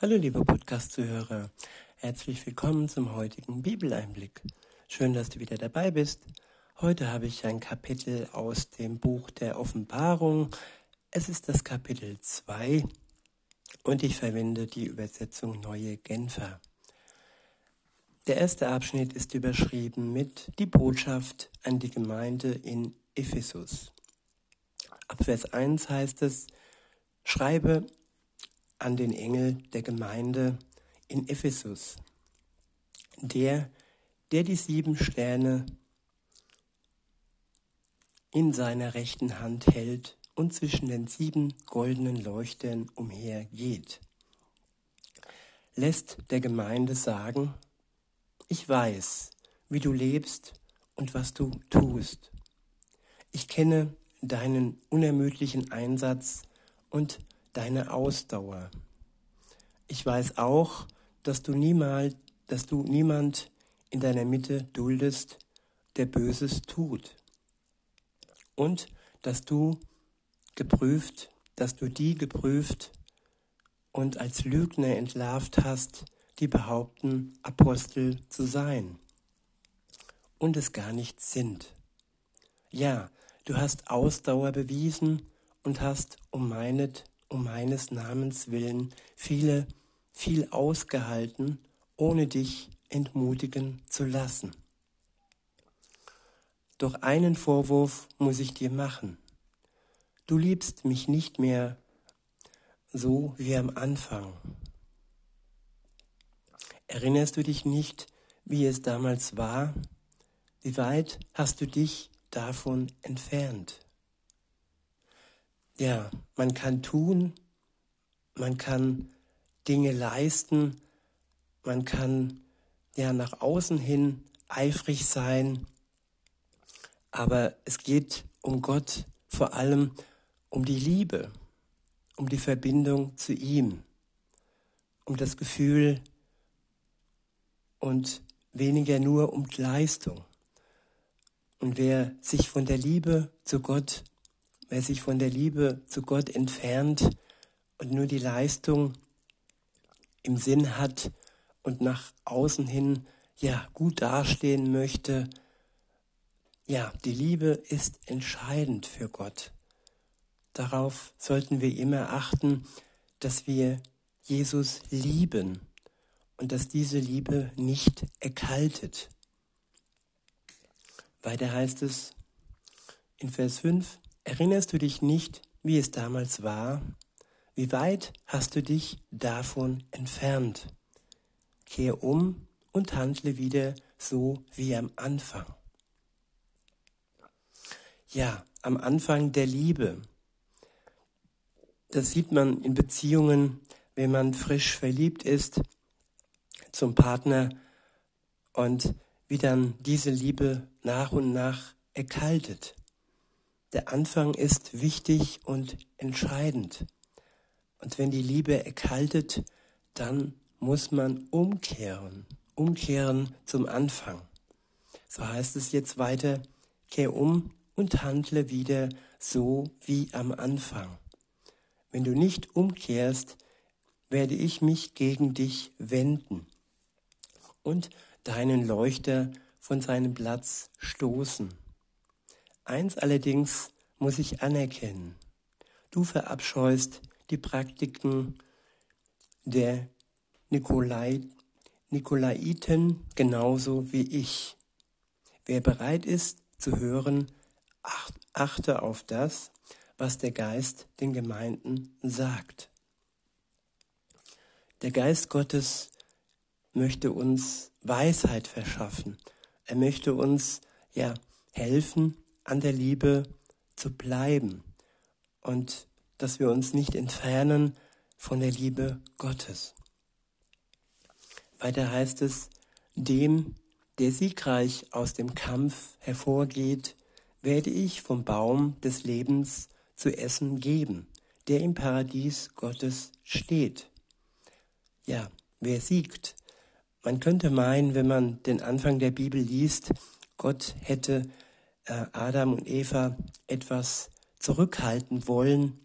Hallo liebe Podcast-Zuhörer, herzlich willkommen zum heutigen Bibeleinblick. Schön, dass du wieder dabei bist. Heute habe ich ein Kapitel aus dem Buch der Offenbarung. Es ist das Kapitel 2 und ich verwende die Übersetzung Neue Genfer. Der erste Abschnitt ist überschrieben mit Die Botschaft an die Gemeinde in Ephesus. Ab Vers 1 heißt es, Schreibe an den Engel der Gemeinde in Ephesus, der, der die sieben Sterne in seiner rechten Hand hält und zwischen den sieben goldenen Leuchtern umhergeht, lässt der Gemeinde sagen, ich weiß, wie du lebst und was du tust. Ich kenne deinen unermüdlichen Einsatz und deine Ausdauer. Ich weiß auch, dass du niemals, dass du niemand in deiner Mitte duldest, der Böses tut. Und dass du geprüft, dass du die geprüft und als Lügner entlarvt hast, die behaupten, Apostel zu sein und es gar nicht sind. Ja, du hast Ausdauer bewiesen und hast um meinet um meines Namens willen viele, viel ausgehalten, ohne dich entmutigen zu lassen. Doch einen Vorwurf muss ich dir machen. Du liebst mich nicht mehr so wie am Anfang. Erinnerst du dich nicht, wie es damals war? Wie weit hast du dich davon entfernt? Ja, man kann tun, man kann Dinge leisten, man kann ja nach außen hin eifrig sein, aber es geht um Gott vor allem um die Liebe, um die Verbindung zu ihm, um das Gefühl und weniger nur um Leistung. Und wer sich von der Liebe zu Gott wer sich von der Liebe zu Gott entfernt und nur die Leistung im Sinn hat und nach außen hin ja gut dastehen möchte, ja, die Liebe ist entscheidend für Gott. Darauf sollten wir immer achten, dass wir Jesus lieben und dass diese Liebe nicht erkaltet. Weiter heißt es in Vers 5, Erinnerst du dich nicht, wie es damals war? Wie weit hast du dich davon entfernt? Kehr um und handle wieder so wie am Anfang. Ja, am Anfang der Liebe. Das sieht man in Beziehungen, wenn man frisch verliebt ist zum Partner und wie dann diese Liebe nach und nach erkaltet. Der Anfang ist wichtig und entscheidend. Und wenn die Liebe erkaltet, dann muss man umkehren, umkehren zum Anfang. So heißt es jetzt weiter, kehr um und handle wieder so wie am Anfang. Wenn du nicht umkehrst, werde ich mich gegen dich wenden und deinen Leuchter von seinem Platz stoßen. Eins allerdings muss ich anerkennen. Du verabscheust die Praktiken der Nikolai, Nikolaiten genauso wie ich. Wer bereit ist zu hören, achte auf das, was der Geist den Gemeinden sagt. Der Geist Gottes möchte uns Weisheit verschaffen. Er möchte uns ja helfen, an der Liebe zu bleiben und dass wir uns nicht entfernen von der Liebe Gottes. Weiter heißt es, dem, der siegreich aus dem Kampf hervorgeht, werde ich vom Baum des Lebens zu essen geben, der im Paradies Gottes steht. Ja, wer siegt? Man könnte meinen, wenn man den Anfang der Bibel liest, Gott hätte Adam und Eva etwas zurückhalten wollen.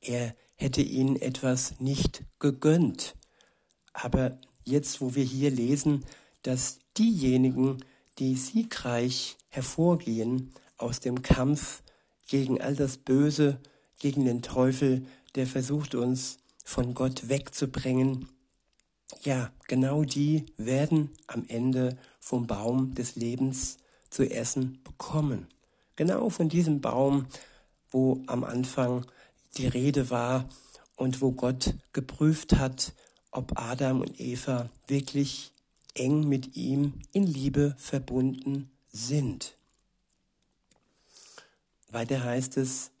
Er hätte ihnen etwas nicht gegönnt. Aber jetzt, wo wir hier lesen, dass diejenigen, die siegreich hervorgehen aus dem Kampf gegen all das Böse, gegen den Teufel, der versucht uns von Gott wegzubringen, ja, genau die werden am Ende vom Baum des Lebens zu essen bekommen. Genau von diesem Baum, wo am Anfang die Rede war und wo Gott geprüft hat, ob Adam und Eva wirklich eng mit ihm in Liebe verbunden sind. Weiter heißt es,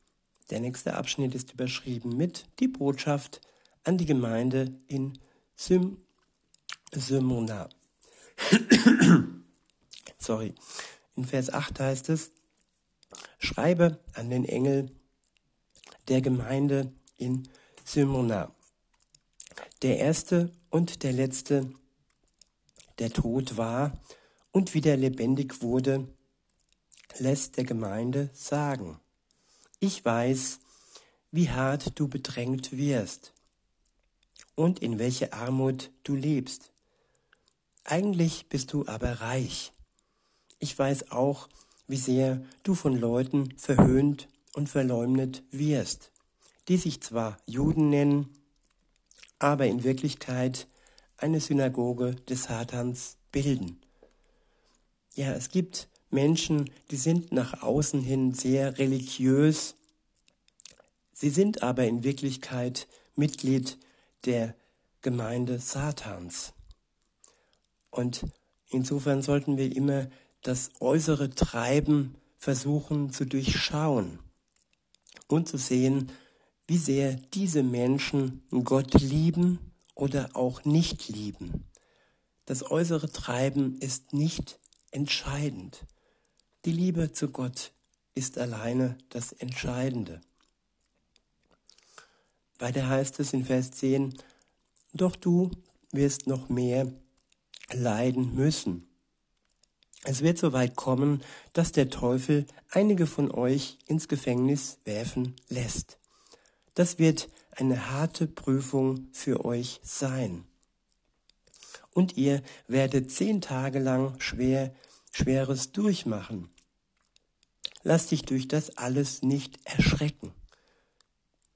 der nächste Abschnitt ist überschrieben mit die Botschaft an die Gemeinde in Sym Symona. Sorry. In Vers 8 heißt es, schreibe an den Engel der Gemeinde in Symona. Der erste und der letzte, der tot war und wieder lebendig wurde, lässt der Gemeinde sagen, ich weiß, wie hart du bedrängt wirst und in welche Armut du lebst. Eigentlich bist du aber reich. Ich weiß auch, wie sehr du von Leuten verhöhnt und verleumdet wirst, die sich zwar Juden nennen, aber in Wirklichkeit eine Synagoge des Satans bilden. Ja, es gibt Menschen, die sind nach außen hin sehr religiös, sie sind aber in Wirklichkeit Mitglied der Gemeinde Satans. Und insofern sollten wir immer das äußere Treiben versuchen zu durchschauen und zu sehen, wie sehr diese Menschen Gott lieben oder auch nicht lieben. Das äußere Treiben ist nicht entscheidend. Die Liebe zu Gott ist alleine das Entscheidende. Weiter heißt es in Vers 10, doch du wirst noch mehr leiden müssen. Es wird so weit kommen, dass der Teufel einige von euch ins Gefängnis werfen lässt. Das wird eine harte Prüfung für euch sein. Und ihr werdet zehn Tage lang schwer, Schweres durchmachen. Lass dich durch das alles nicht erschrecken.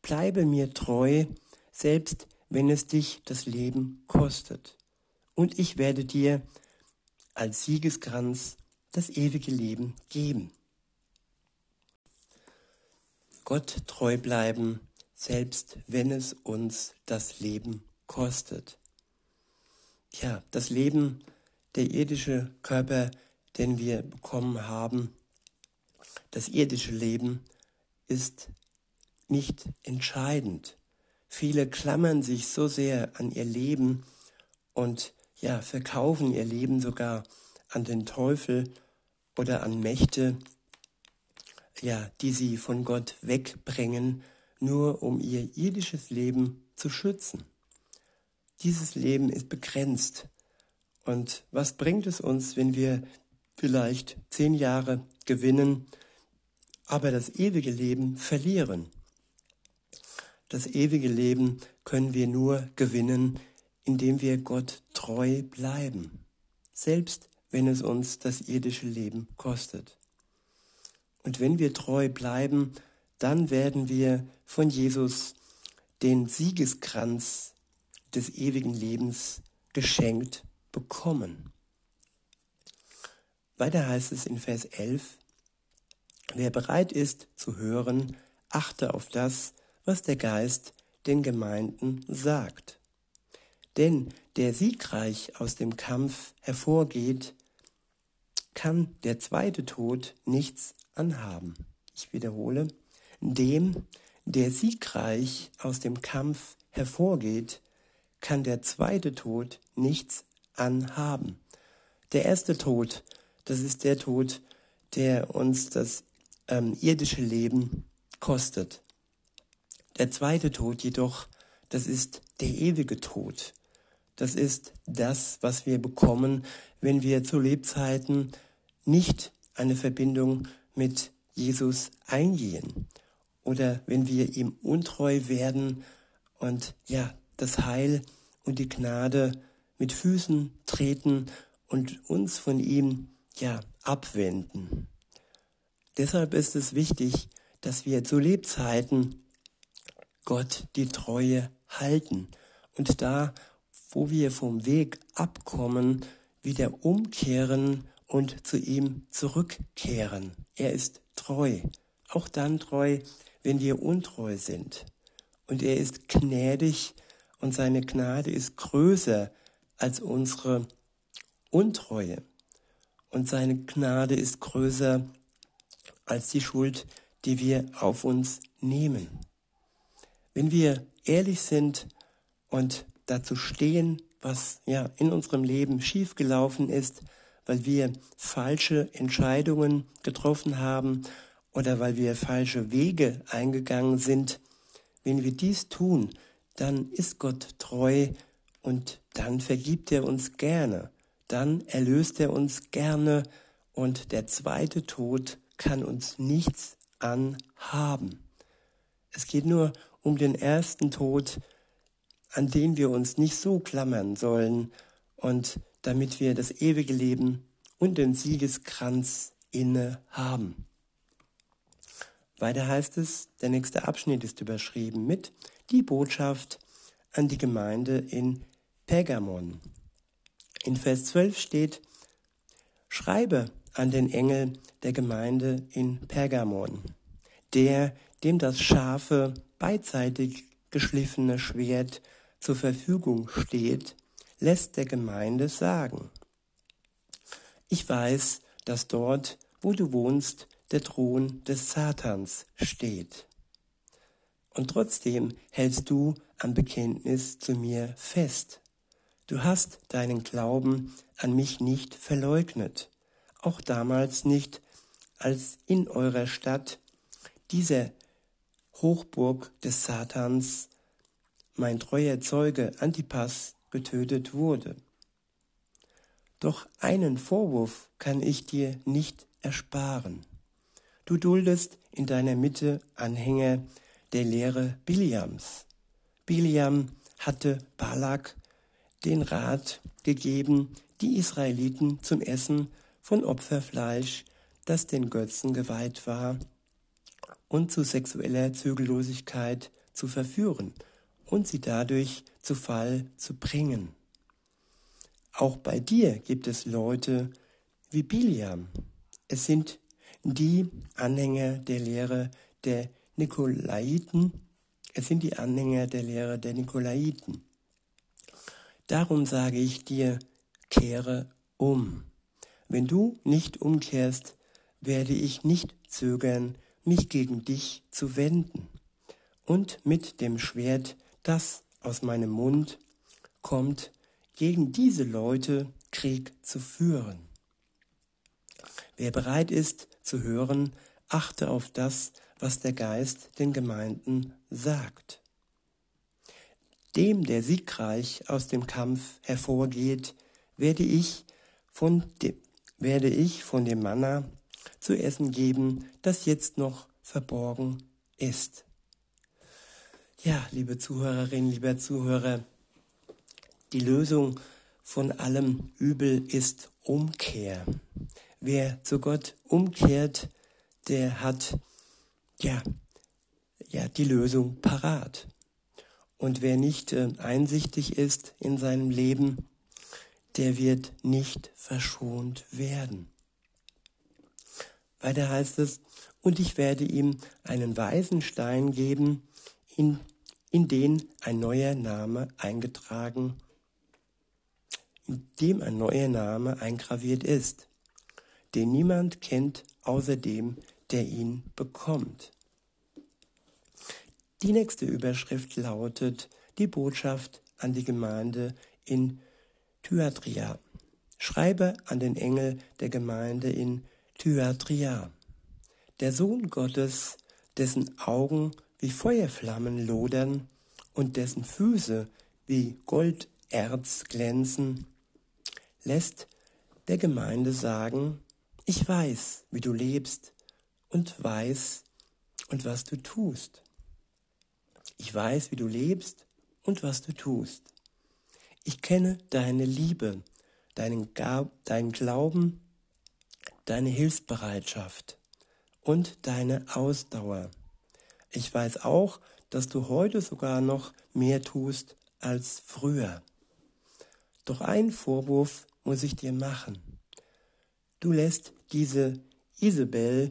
Bleibe mir treu, selbst wenn es dich das Leben kostet. Und ich werde dir als Siegeskranz das ewige Leben geben. Gott treu bleiben, selbst wenn es uns das Leben kostet. Ja, das Leben, der irdische Körper, den wir bekommen haben, das irdische Leben ist nicht entscheidend. Viele klammern sich so sehr an ihr Leben und ja, verkaufen ihr Leben sogar an den Teufel oder an Mächte, ja, die sie von Gott wegbringen, nur um ihr irdisches Leben zu schützen. Dieses Leben ist begrenzt. Und was bringt es uns, wenn wir vielleicht zehn Jahre gewinnen aber das ewige Leben verlieren. Das ewige Leben können wir nur gewinnen, indem wir Gott treu bleiben, selbst wenn es uns das irdische Leben kostet. Und wenn wir treu bleiben, dann werden wir von Jesus den Siegeskranz des ewigen Lebens geschenkt bekommen. Weiter heißt es in Vers 11, Wer bereit ist zu hören, achte auf das, was der Geist den Gemeinden sagt. Denn der siegreich aus dem Kampf hervorgeht, kann der zweite Tod nichts anhaben. Ich wiederhole, dem, der siegreich aus dem Kampf hervorgeht, kann der zweite Tod nichts anhaben. Der erste Tod, das ist der Tod, der uns das ähm, irdische Leben kostet. Der zweite Tod jedoch, das ist der ewige Tod. Das ist das, was wir bekommen, wenn wir zu Lebzeiten nicht eine Verbindung mit Jesus eingehen oder wenn wir ihm untreu werden und ja, das Heil und die Gnade mit Füßen treten und uns von ihm ja abwenden. Deshalb ist es wichtig, dass wir zu Lebzeiten Gott die Treue halten und da, wo wir vom Weg abkommen, wieder umkehren und zu ihm zurückkehren. Er ist treu, auch dann treu, wenn wir untreu sind. Und er ist gnädig und seine Gnade ist größer als unsere Untreue. Und seine Gnade ist größer als die Schuld, die wir auf uns nehmen. Wenn wir ehrlich sind und dazu stehen, was ja in unserem Leben schiefgelaufen ist, weil wir falsche Entscheidungen getroffen haben oder weil wir falsche Wege eingegangen sind, wenn wir dies tun, dann ist Gott treu und dann vergibt er uns gerne, dann erlöst er uns gerne und der zweite Tod kann uns nichts anhaben. Es geht nur um den ersten Tod, an den wir uns nicht so klammern sollen und damit wir das ewige Leben und den Siegeskranz inne haben. Weiter heißt es, der nächste Abschnitt ist überschrieben mit die Botschaft an die Gemeinde in Pergamon. In Vers 12 steht, Schreibe an den Engel der Gemeinde in Pergamon, der, dem das scharfe, beidseitig geschliffene Schwert zur Verfügung steht, lässt der Gemeinde sagen. Ich weiß, dass dort, wo du wohnst, der Thron des Satans steht. Und trotzdem hältst du am Bekenntnis zu mir fest. Du hast deinen Glauben an mich nicht verleugnet, auch damals nicht, als in eurer Stadt dieser Hochburg des Satans mein treuer Zeuge Antipas getötet wurde. Doch einen Vorwurf kann ich dir nicht ersparen. Du duldest in deiner Mitte Anhänger der Lehre Biliams. Biliam hatte Balak den Rat gegeben, die Israeliten zum Essen von Opferfleisch, das den Götzen geweiht war, und zu sexueller Zügellosigkeit zu verführen und sie dadurch zu Fall zu bringen. Auch bei dir gibt es Leute wie Biliam. Es sind die Anhänger der Lehre der Nikolaiten. Es sind die Anhänger der Lehre der Nikolaiten. Darum sage ich dir, kehre um. Wenn du nicht umkehrst, werde ich nicht zögern, mich gegen dich zu wenden und mit dem Schwert, das aus meinem Mund kommt, gegen diese Leute Krieg zu führen. Wer bereit ist zu hören, achte auf das, was der Geist den Gemeinden sagt. Dem, der siegreich aus dem Kampf hervorgeht, werde ich von dem, werde ich von dem Manna zu essen geben, das jetzt noch verborgen ist. Ja, liebe Zuhörerinnen, lieber Zuhörer, die Lösung von allem Übel ist Umkehr. Wer zu Gott umkehrt, der hat ja, ja die Lösung parat. Und wer nicht äh, einsichtig ist in seinem Leben, der wird nicht verschont werden. Weiter heißt es, und ich werde ihm einen weißen Stein geben, in, in den ein neuer Name eingetragen in dem ein neuer Name eingraviert ist, den niemand kennt außer dem, der ihn bekommt. Die nächste Überschrift lautet die Botschaft an die Gemeinde in Thyatria. Schreibe an den Engel der Gemeinde in Thyatria. Der Sohn Gottes, dessen Augen wie Feuerflammen lodern und dessen Füße wie Golderz glänzen, lässt der Gemeinde sagen, ich weiß, wie du lebst und weiß und was du tust. Ich weiß, wie du lebst und was du tust. Ich kenne deine Liebe, deinen, Gab, deinen Glauben, deine Hilfsbereitschaft und deine Ausdauer. Ich weiß auch, dass du heute sogar noch mehr tust als früher. Doch einen Vorwurf muss ich dir machen. Du lässt diese Isabel,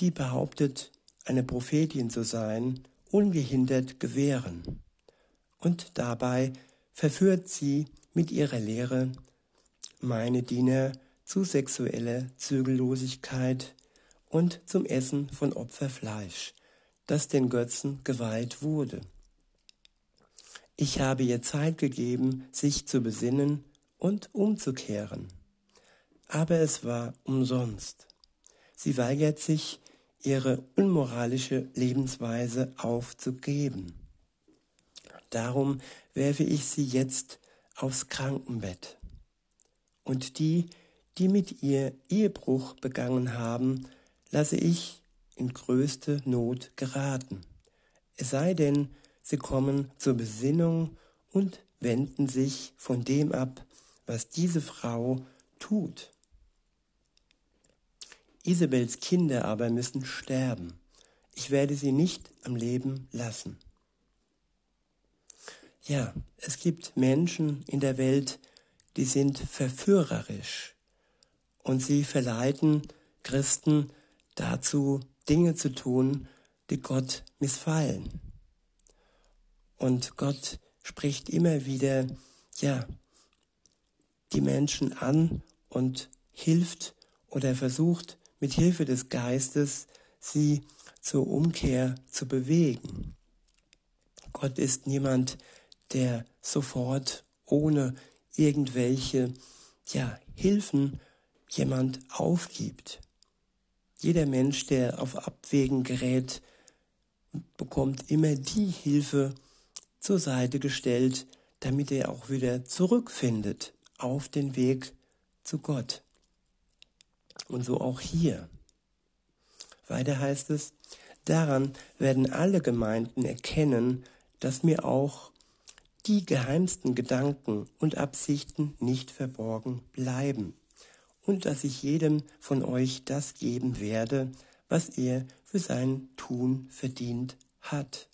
die behauptet, eine Prophetin zu sein, ungehindert gewähren. Und dabei verführt sie mit ihrer Lehre meine Diener zu sexueller Zügellosigkeit und zum Essen von Opferfleisch, das den Götzen geweiht wurde. Ich habe ihr Zeit gegeben, sich zu besinnen und umzukehren. Aber es war umsonst. Sie weigert sich, ihre unmoralische Lebensweise aufzugeben. Darum werfe ich sie jetzt aufs Krankenbett. Und die, die mit ihr Ehebruch begangen haben, lasse ich in größte Not geraten. Es sei denn, sie kommen zur Besinnung und wenden sich von dem ab, was diese Frau tut. Isabels Kinder aber müssen sterben. Ich werde sie nicht am Leben lassen. Ja, es gibt Menschen in der Welt, die sind verführerisch und sie verleiten Christen dazu, Dinge zu tun, die Gott missfallen. Und Gott spricht immer wieder, ja, die Menschen an und hilft oder versucht mit Hilfe des Geistes sie zur Umkehr zu bewegen. Gott ist niemand, der sofort ohne irgendwelche ja, Hilfen jemand aufgibt. Jeder Mensch, der auf Abwägen gerät, bekommt immer die Hilfe zur Seite gestellt, damit er auch wieder zurückfindet auf den Weg zu Gott. Und so auch hier. Weiter heißt es, daran werden alle Gemeinden erkennen, dass mir auch die geheimsten Gedanken und Absichten nicht verborgen bleiben und dass ich jedem von euch das geben werde, was er für sein Tun verdient hat.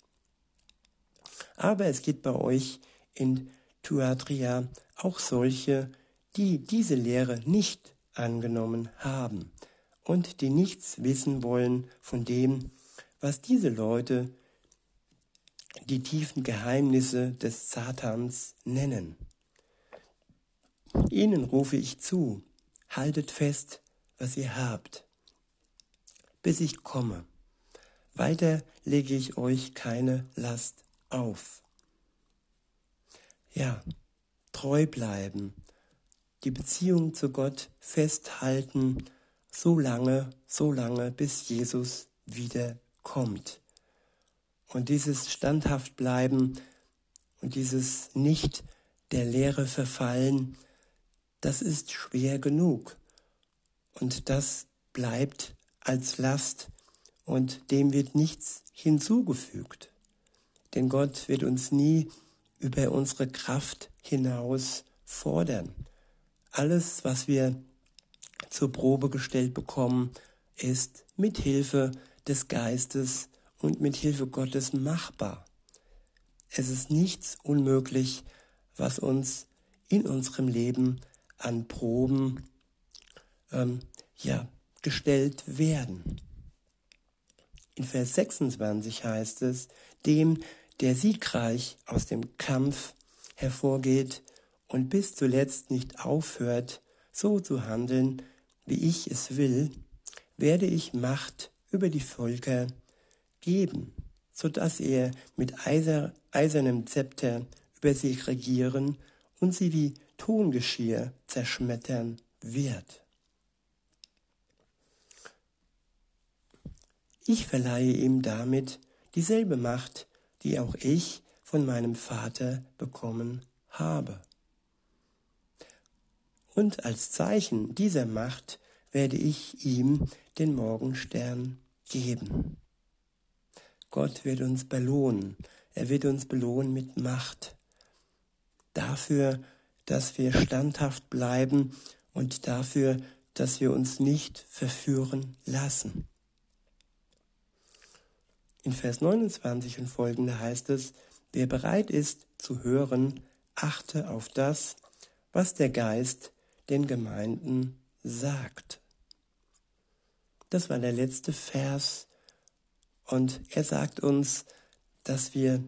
Aber es gibt bei euch in Tuatria auch solche, die diese Lehre nicht angenommen haben und die nichts wissen wollen von dem, was diese Leute die tiefen Geheimnisse des Satans nennen. Ihnen rufe ich zu, haltet fest, was ihr habt, bis ich komme. Weiter lege ich euch keine Last auf. Ja, treu bleiben, die Beziehung zu Gott festhalten, so lange, so lange, bis Jesus wiederkommt. Und dieses standhaft bleiben und dieses nicht der Lehre verfallen, das ist schwer genug. Und das bleibt als Last und dem wird nichts hinzugefügt. Denn Gott wird uns nie über unsere Kraft hinaus fordern. Alles, was wir zur Probe gestellt bekommen, ist mit Hilfe des Geistes und mit Hilfe Gottes machbar. Es ist nichts unmöglich, was uns in unserem Leben an Proben ähm, ja, gestellt werden. In Vers 26 heißt es, dem, der siegreich aus dem Kampf hervorgeht und bis zuletzt nicht aufhört, so zu handeln, wie ich es will, werde ich Macht über die Völker geben, so dass er mit eiser, eisernem Zepter über sie regieren und sie wie Tongeschirr zerschmettern wird. Ich verleihe ihm damit dieselbe Macht, die auch ich von meinem Vater bekommen habe. Und als Zeichen dieser Macht werde ich ihm den Morgenstern geben. Gott wird uns belohnen. er wird uns belohnen mit Macht. Dafür, dass wir standhaft bleiben und dafür, dass wir uns nicht verführen lassen. In Vers 29 und folgende heißt es, wer bereit ist zu hören, achte auf das, was der Geist den Gemeinden sagt. Das war der letzte Vers und er sagt uns, dass wir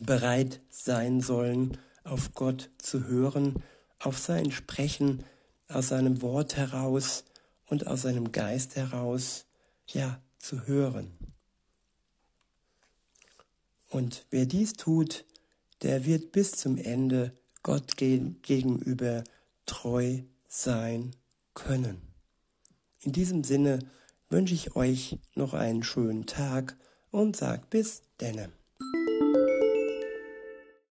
bereit sein sollen, auf Gott zu hören, auf sein Sprechen aus seinem Wort heraus und aus seinem Geist heraus, ja, zu hören. Und wer dies tut, der wird bis zum Ende Gott gegenüber treu sein können. In diesem Sinne wünsche ich euch noch einen schönen Tag und sag bis denne.